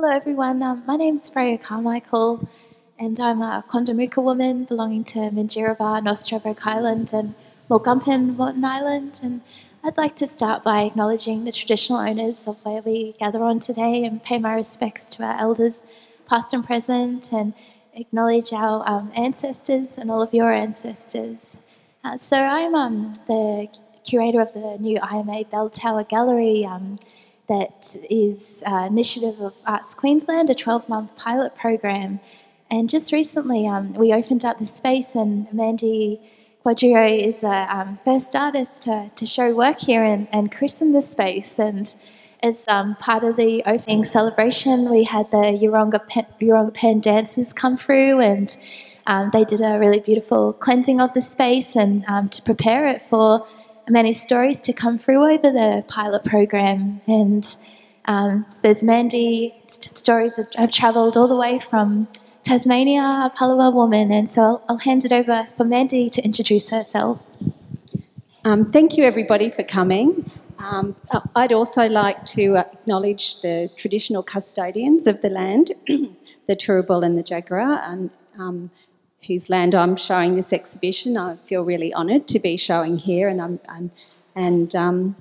Hello, everyone. Um, my is Freya Carmichael, and I'm a Quandamooka woman belonging to North Stradbroke Island, and Mulgumpin, Moreton Island. And I'd like to start by acknowledging the traditional owners of where we gather on today and pay my respects to our elders, past and present, and acknowledge our um, ancestors and all of your ancestors. Uh, so I'm um, the curator of the new IMA Bell Tower Gallery. That is an initiative of Arts Queensland, a 12 month pilot program. And just recently, um, we opened up the space, and Mandy Quadrio is the um, first artist to, to show work here and, and christen the space. And as um, part of the opening celebration, we had the Yerongpan, Yeronga Pen dancers come through, and um, they did a really beautiful cleansing of the space and um, to prepare it for many stories to come through over the pilot program. And um, there's Mandy, stories have, have travelled all the way from Tasmania, a Palawa woman. And so I'll, I'll, hand it over for Mandy to introduce herself. Um, thank you, everybody, for coming. Um, I'd also like to acknowledge the traditional custodians of the land, the Turrbal and the Jagera, and um, whose land I'm showing this exhibition. I feel really honoured to be showing here, and I'm, I'm and um,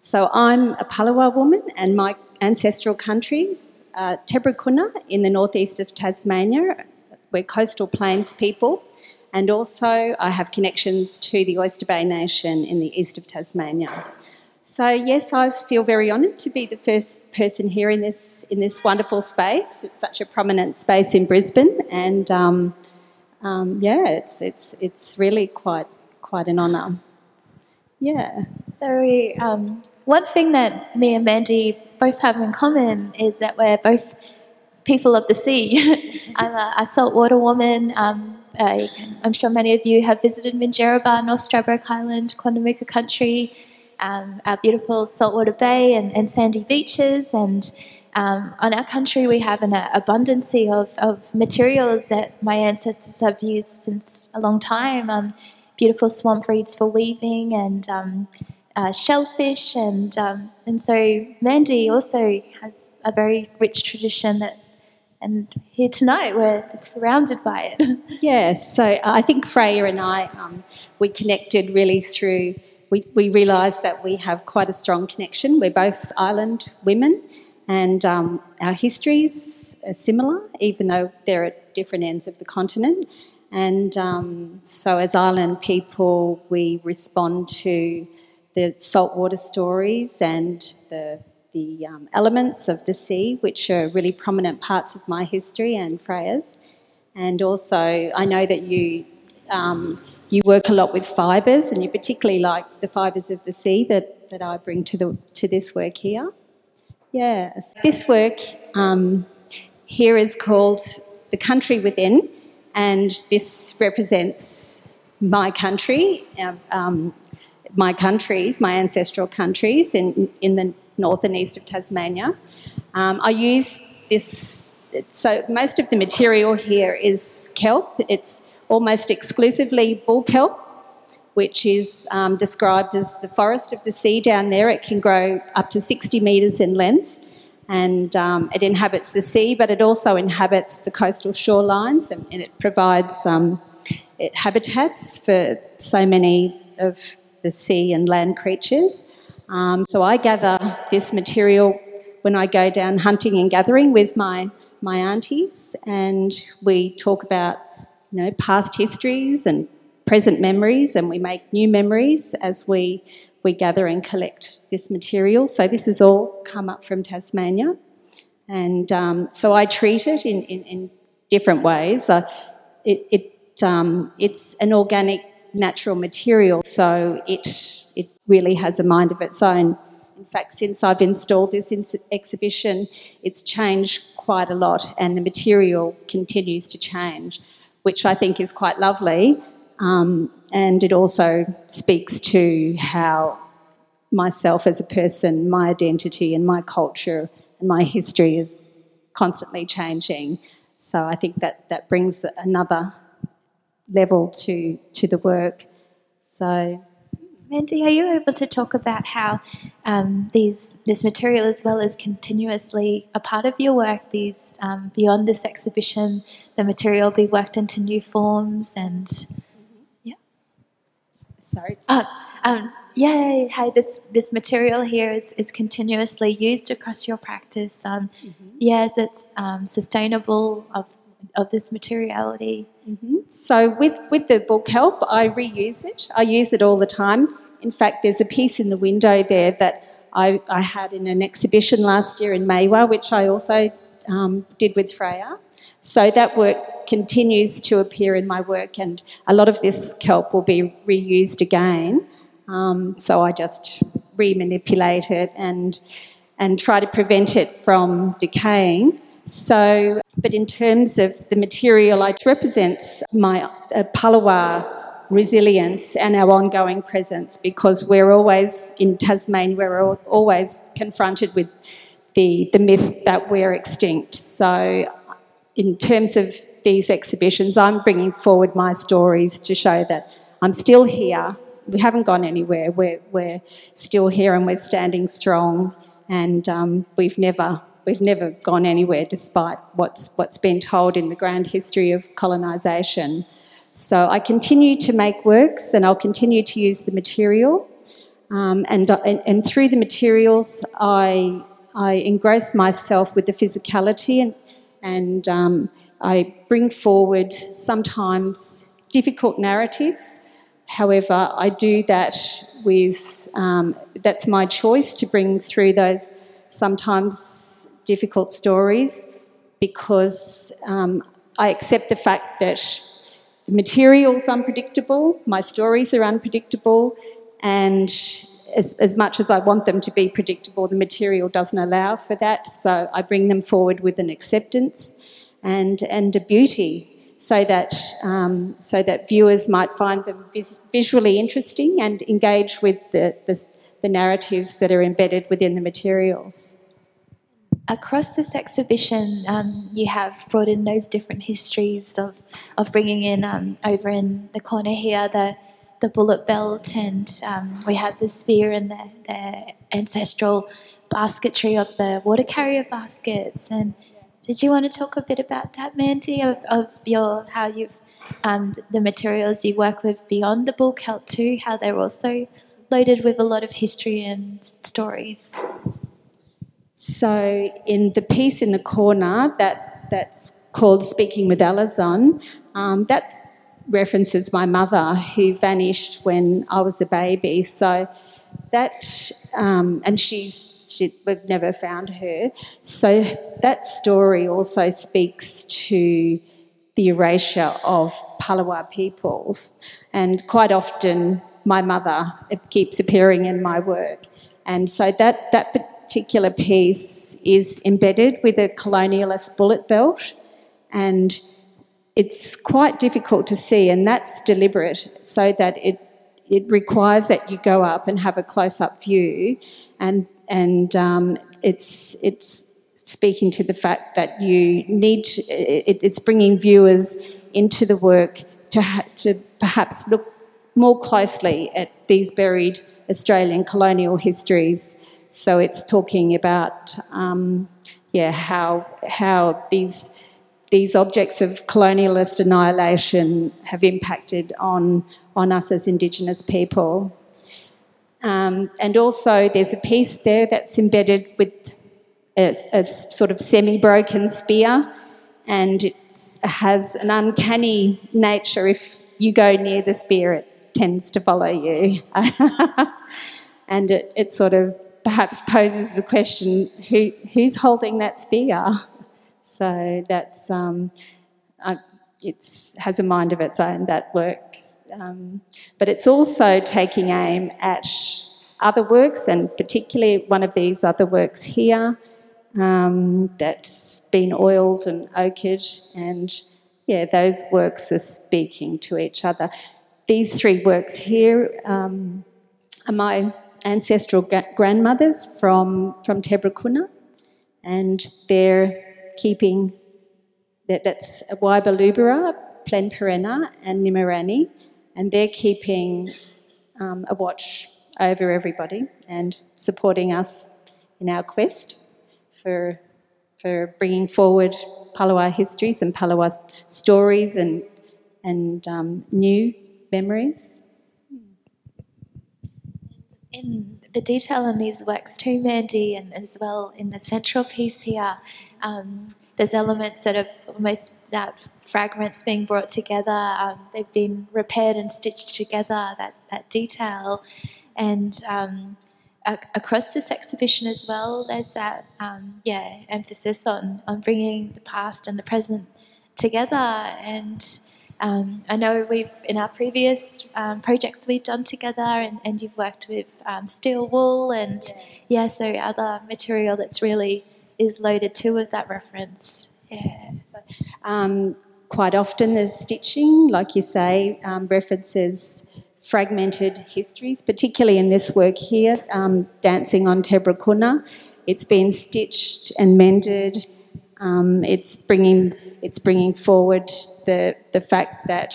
so I'm a Palawa woman, and my ancestral countries, uh, Tebrakunna in the northeast of Tasmania, we're coastal plains people, and also I have connections to the Oyster Bay Nation in the east of Tasmania. So yes, I feel very honoured to be the first person here in this in this wonderful space. It's such a prominent space in Brisbane, and um, um, yeah, it's it's it's really quite quite an honour. Yeah. So um, one thing that me and Mandy both have in common is that we're both people of the sea. I'm a, a, saltwater woman. Um, I, am sure many of you have visited Minjerribah, North Stradbroke Island, Quandamooka country, um, our beautiful saltwater bay and, and sandy beaches and um, on our country, we have an abundance of, of materials that my ancestors have used since a long time. Um, beautiful swamp reeds for weaving and um, uh, shellfish, and um, and so Mandy also has a very rich tradition that. And here tonight, we're surrounded by it. Yes, so I think Freya and I, um, we connected really through we, we realised that we have quite a strong connection. We're both island women, and um, our histories are similar, even though they're at different ends of the continent. And um, so, as island people, we respond to the saltwater stories and the, the um, elements of the sea, which are really prominent parts of my history and Freya's. And also, I know that you um, you work a lot with fibres, and you particularly like the fibres of the sea that, that I bring to the to this work here. Yes. This work um, here is called The Country Within, and this represents my country, um, um, my countries, my ancestral countries in, in the north and east of Tasmania. Um, I use this, so most of the material here is kelp. It's almost exclusively bull kelp which is um, described as the forest of the sea down there. It can grow up to 60 metres in length and um, it inhabits the sea, but it also inhabits the coastal shorelines and, and it provides um, it habitats for so many of the sea and land creatures. Um, so I gather this material when I go down hunting and gathering with my my aunties, and we talk about you know past histories and present memories and we make new memories as we, we gather and collect this material. So this has all come up from Tasmania. And um, so I treat it in, in, in different ways. Uh, it, it um, it's an organic, natural material, so it, it really has a mind of its own. In fact, since I've installed this exhibition, it's changed quite a lot, and the material continues to change, which I think is quite lovely um, and it also speaks to how myself as a person, my identity and my culture and my history is constantly changing. So I think that that brings another level to to the work. So Mandy, are you able to talk about how um, these this material, as well as continuously a part of your work, these um, beyond this exhibition, the material be worked into new forms and. Sorry. Uh, um, yeah, hey, this this material here is, is continuously used across your practice. Um, Yeah, that's um, sustainable of of this materiality. So with, with the bull kelp, I reuse it. I use it all the time. In fact, there's a piece in the window there that I, I had in an exhibition last year in Maywa, which I also um, did with Freya. So that work continues to appear in my work, and a lot of this kelp will be reused again. Um, so I just remanipulate it and and try to prevent it from decaying. So, but in terms of the material, it represents my uh, Palawa resilience and our ongoing presence because we're always in Tasmania, we're al- always confronted with the, the myth that we're extinct. So, in terms of these exhibitions, I'm bringing forward my stories to show that I'm still here. We haven't gone anywhere. We're, we're still here and we're standing strong, and um, we've never we've never gone anywhere despite what's what's been told in the grand history of colonisation. So I continue to make works, and I'll continue to use the material, um, and, and and through the materials, I I engross myself with the physicality and and um, I bring forward sometimes difficult narratives. However, I do that with um, that's my choice to bring through those sometimes difficult stories because um, I accept the fact that the material's unpredictable, my stories are unpredictable, and as, as much as I want them to be predictable, the material doesn't allow for that. So I bring them forward with an acceptance and, and a beauty so that, um, so that viewers might find them vis- visually interesting and engage with the, the, the narratives that are embedded within the materials. Across this exhibition, um, you have brought in those different histories of, of bringing in um, over in the corner here the the bullet belt, and um, we have the spear and the, the ancestral basketry of the water carrier baskets. And did you want to talk a bit about that, Mandy, of, of your how you've um, the materials you work with beyond the bull kelp too, how they're also loaded with a lot of history and stories. So, in the piece in the corner that that's called "Speaking with Alazon," um, that references my mother who vanished when I was a baby. So that um, and she's she, we've never found her. So that story also speaks to the erasure of Palawa peoples, and quite often my mother it keeps appearing in my work, and so that that particular piece is embedded with a colonialist bullet belt, and it's quite difficult to see, and that's deliberate, so that it it requires that you go up and have a close up view, and and um, it's it's speaking to the fact that you need to, it, it's bringing viewers into the work to ha- to perhaps look more closely at these buried Australian colonial histories. So it's talking about um, yeah how how these these objects of colonialist annihilation have impacted on, on us as Indigenous people. Um, and also, there's a piece there that's embedded with a, a sort of semi broken spear, and it has an uncanny nature. If you go near the spear, it tends to follow you. and it, it sort of perhaps poses the question who, who's holding that spear? So that's um, it has a mind of its own that work, um, but it's also taking aim at other works, and particularly one of these other works here um, that's been oiled and ochred, and yeah, those works are speaking to each other. These three works here um, are my ancestral grandmothers from from Tebrakunna, and they're keeping that that's Waibalubera, Plenperena, and Nimirani, and they're keeping um, a watch over everybody and supporting us in our quest for, for bringing forward Palawa histories and Palawa stories and, and um, new memories. In the detail in these works too, Mandy, and as well in the central piece here, um, there's elements that have almost that fragments being brought together. Um, they've been repaired and stitched together. That that detail, and um, a- across this exhibition as well, there's that um, yeah emphasis on on bringing the past and the present together. And um, I know we've in our previous um, projects we've done together, and, and you've worked with steel wool and yeah, so other material that's really is loaded too with that reference. Yeah. Um, quite often the stitching, like you say, um, references fragmented histories, particularly in this work here, um, Dancing on Tebrakunna. It's been stitched and mended. Um, it's bringing it's bringing forward the the fact that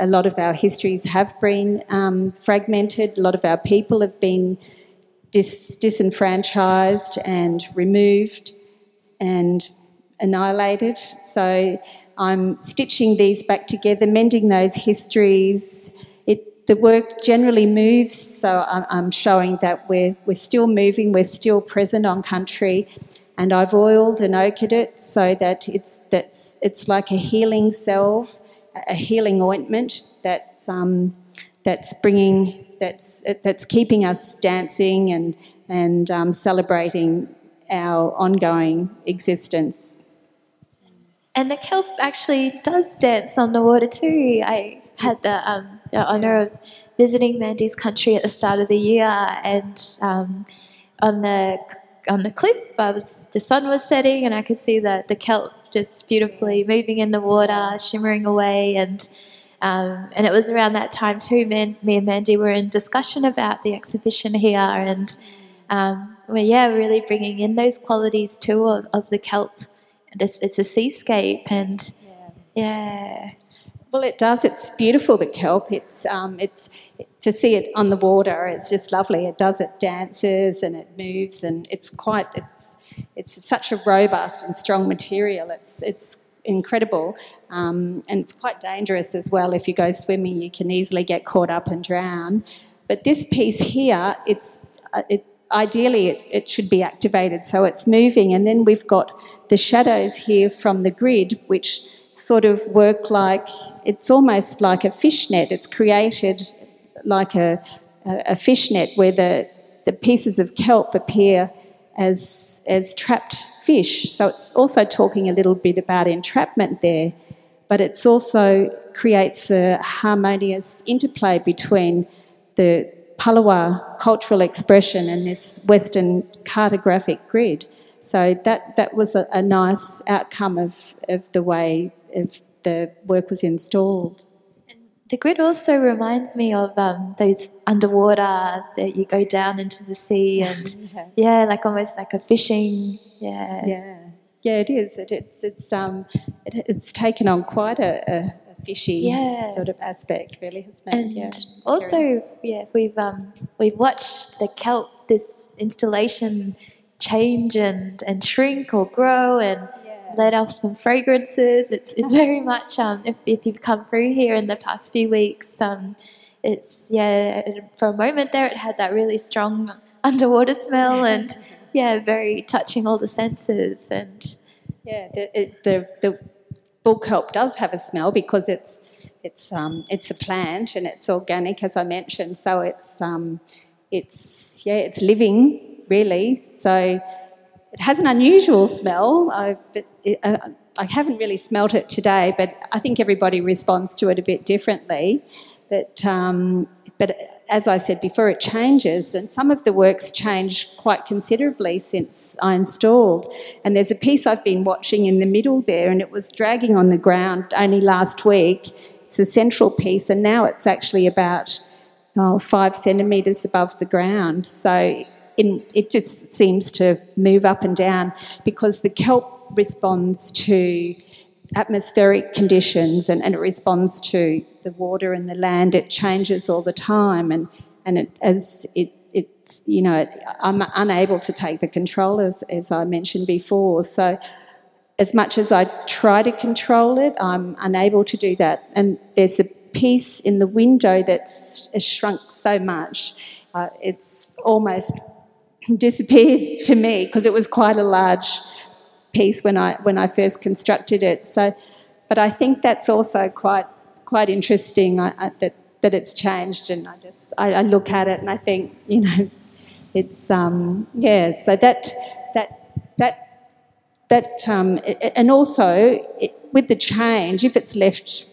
a lot of our histories have been um, fragmented. A lot of our people have been dis- disenfranchised and removed and annihilated. So I'm stitching these back together, mending those histories. It, the work generally moves, so I'm, I'm showing that we're, we're still moving, we're still present on country. And I've oiled and ochred it so that it's, that's, it's like a healing salve, a healing ointment that's, um, that's bringing, that's, that's keeping us dancing and, and um, celebrating our ongoing existence. And the kelp actually does dance on the water too. I had the, um, the honour of visiting Mandy's country at the start of the year, and um, on the on the cliff, I was the sun was setting, and I could see the the kelp just beautifully moving in the water, shimmering away, and um, and it was around that time too. Me, me and Mandy were in discussion about the exhibition here, and um, well, yeah, really bringing in those qualities too of, of the kelp. It's, it's a seascape, and yeah. Well, it does. It's beautiful. The kelp. It's um, it's to see it on the water. It's just lovely. It does. It dances and it moves, and it's quite. It's it's such a robust and strong material. It's it's incredible, um, and it's quite dangerous as well. If you go swimming, you can easily get caught up and drown. But this piece here, it's uh, it ideally it, it, should be activated so it's moving and then we've got the shadows here from the grid which sort of work like it's almost like a fishnet it's created like a, a, a fishnet where the, the pieces of kelp appear as, as trapped fish so it's also talking a little bit about entrapment there but it's also creates a harmonious interplay between the Palawa cultural expression and this Western cartographic grid. So that, that was a, a nice outcome of, of the way of the work was installed. The grid also reminds me of um, those underwater that you go down into the sea and yeah. yeah. like almost like a fishing. Yeah, yeah, yeah. It is. It, it's it's um it, it's taken on quite a, a fishy yeah. sort of aspect, really, hasn't it? And yeah. also, yeah, we've um, we've watched the kelp this installation change and, and shrink or grow and. Let off some fragrances. It's it's very much um, if if you've come through here in the past few weeks, um, it's yeah. For a moment there, it had that really strong underwater smell and yeah, very touching all the senses and yeah, the, it, the the bull kelp does have a smell because it's it's um, it's a plant and it's organic, as I mentioned. So it's um, it's yeah, it's living really. So it has an unusual smell. I, but it, uh, I haven't really smelt it today, but I think everybody responds to it a bit differently. But um, but as I said before, it changes, and some of the works change quite considerably since I installed. And there's a piece I've been watching in the middle there, and it was dragging on the ground only last week. It's a central piece, and now it's actually about oh, five centimetres above the ground. So in, it just seems to move up and down because the kelp responds to atmospheric conditions and, and it responds to the water and the land. It changes all the time. And and it, as it, it's, you know, I'm unable to take the control, as, as I mentioned before. So, as much as I try to control it, I'm unable to do that. And there's a piece in the window that's shrunk so much, uh, it's almost disappeared to me because it was quite a large piece when I when I first constructed it. So, but I think that's also quite quite interesting I, I, that that it's changed, and I just I, I, look at it and I think you know it's um, yeah. So that that that that um, and also it, with the change, if it's left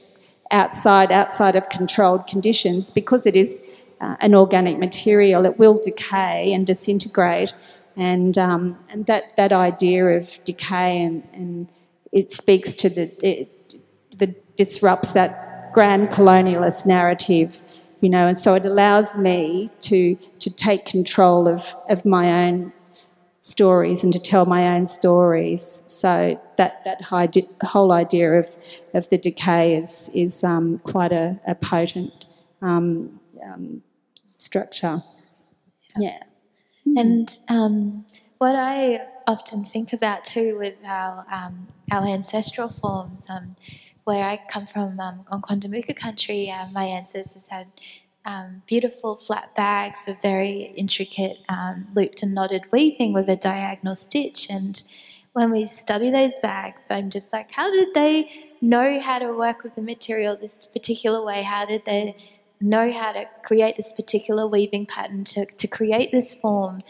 outside outside of controlled conditions, because it is uh, an organic material, it will decay and disintegrate, and um, and that that idea of decay and, and it speaks to the it, the disrupts that grand colonialist narrative, you know, and so it allows me to to take control of of my own stories and to tell my own stories. So that that whole idea of of the decay is is um, quite a, a potent um, um, structure. Yeah. Mm. And um, what I often think about too with our, um, our ancestral forms, um, where I come from um, on Quandamooka country, uh, my ancestors had um, beautiful flat bags with very intricate um, looped and knotted weaving with a diagonal stitch. And when we study those bags, I'm just like, how did they know how to work with the material this particular way? How did they know how to create this particular weaving pattern to, to create this form.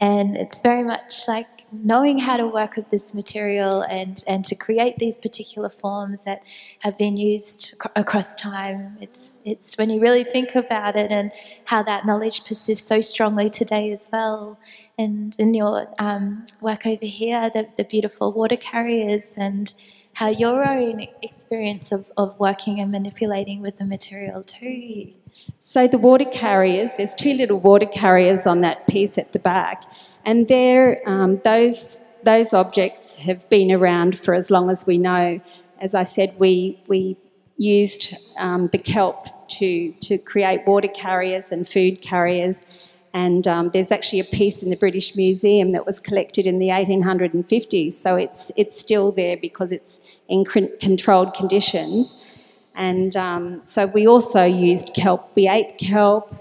And it's very much like knowing how to work with this material and, and to create these particular forms that have been used across time. It's, it's when you really think about it and how that knowledge persists so strongly today as well. And in your um, work over here, the, the beautiful water carriers and how your own experience of, of working and manipulating with the material too. So the water carriers, there's two little water carriers on that piece at the back, and they're, um, those, those objects have been around for as long as we know. As I said, we, we used um, the kelp to, to create water carriers and food carriers and um, there's actually a piece in the British Museum that was collected in the 1850s, so it's, it's still there because it's in controlled conditions. And um, so we also used kelp. We ate kelp.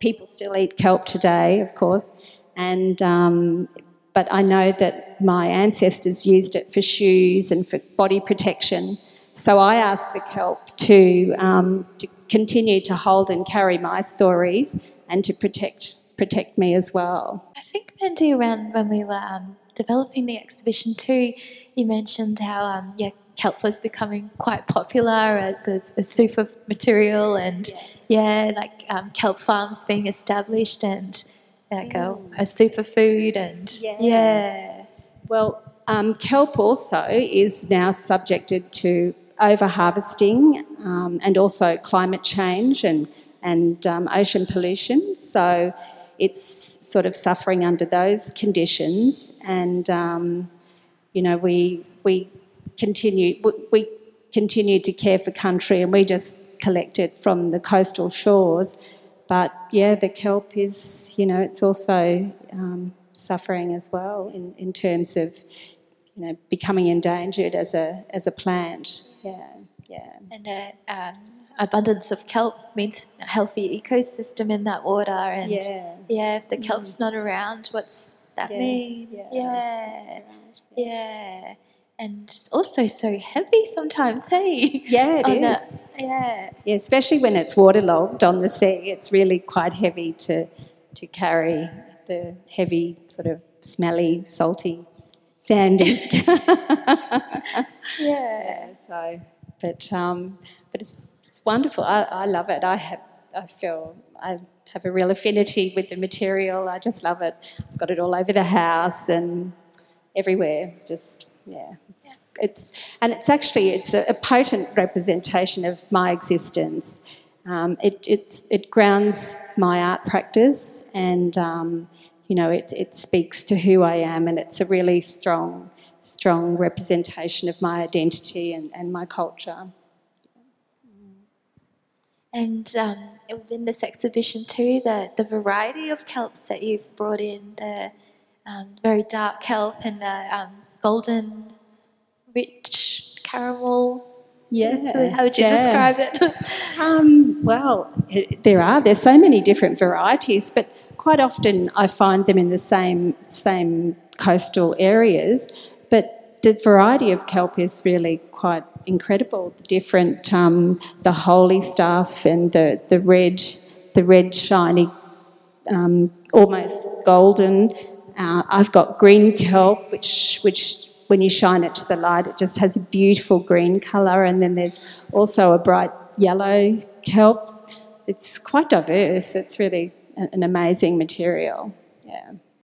People still eat kelp today, of course. And um, but I know that my ancestors used it for shoes and for body protection. So I asked the kelp to, um, to continue to hold and carry my stories and to protect protect me as well. I think, Mandy, around when we were um, developing the exhibition too, you mentioned how um, yeah, kelp was becoming quite popular as, as a super material and yeah, yeah like um, kelp farms being established and like mm. a, a superfood and yeah. yeah. Well, um, kelp also is now subjected to over harvesting um, and also climate change and and um, ocean pollution. So it's sort of suffering under those conditions, and um, you know we we continue we continue to care for country, and we just collect it from the coastal shores. But yeah, the kelp is you know it's also um, suffering as well in, in terms of you know becoming endangered as a as a plant. Yeah, yeah. And uh, um, abundance of kelp means a healthy ecosystem in that water. And yeah, yeah if the mm. kelp's mm. not around, what's that yeah. mean? Yeah, yeah. Right. yeah. yeah. And it's also so heavy sometimes, hey? Yeah, it is. The, yeah. Yeah, especially when it's waterlogged on the sea, it's really quite heavy to to carry the heavy, sort of smelly, salty, sandy. yeah. yeah. So, but um, but it's wonderful. I, I love it. I have, I feel I have a real affinity with the material. I just love it. I've got it all over the house and everywhere. Just yeah. yeah. It's and it's actually it's a, a potent representation of my existence. Um, it it grounds my art practice and um, you know it, it speaks to who I am and it's a really strong strong representation of my identity and, and my culture. And um, within this exhibition too, the, the variety of kelps that you've brought in, the um, very dark kelp and the um, golden, rich caramel. So how would you yeah. describe it? Um, well, it, there are. There's so many different varieties, but quite often I find them in the same same coastal areas. But the variety of kelp is really quite incredible. The different, um, the holy stuff and the the red, the red shiny, um, almost golden. Uh, I've got green kelp, which which when you shine it to the light, it just has a beautiful green colour. And then there's also a bright yellow kelp. It's quite diverse. It's really an amazing material. Yeah.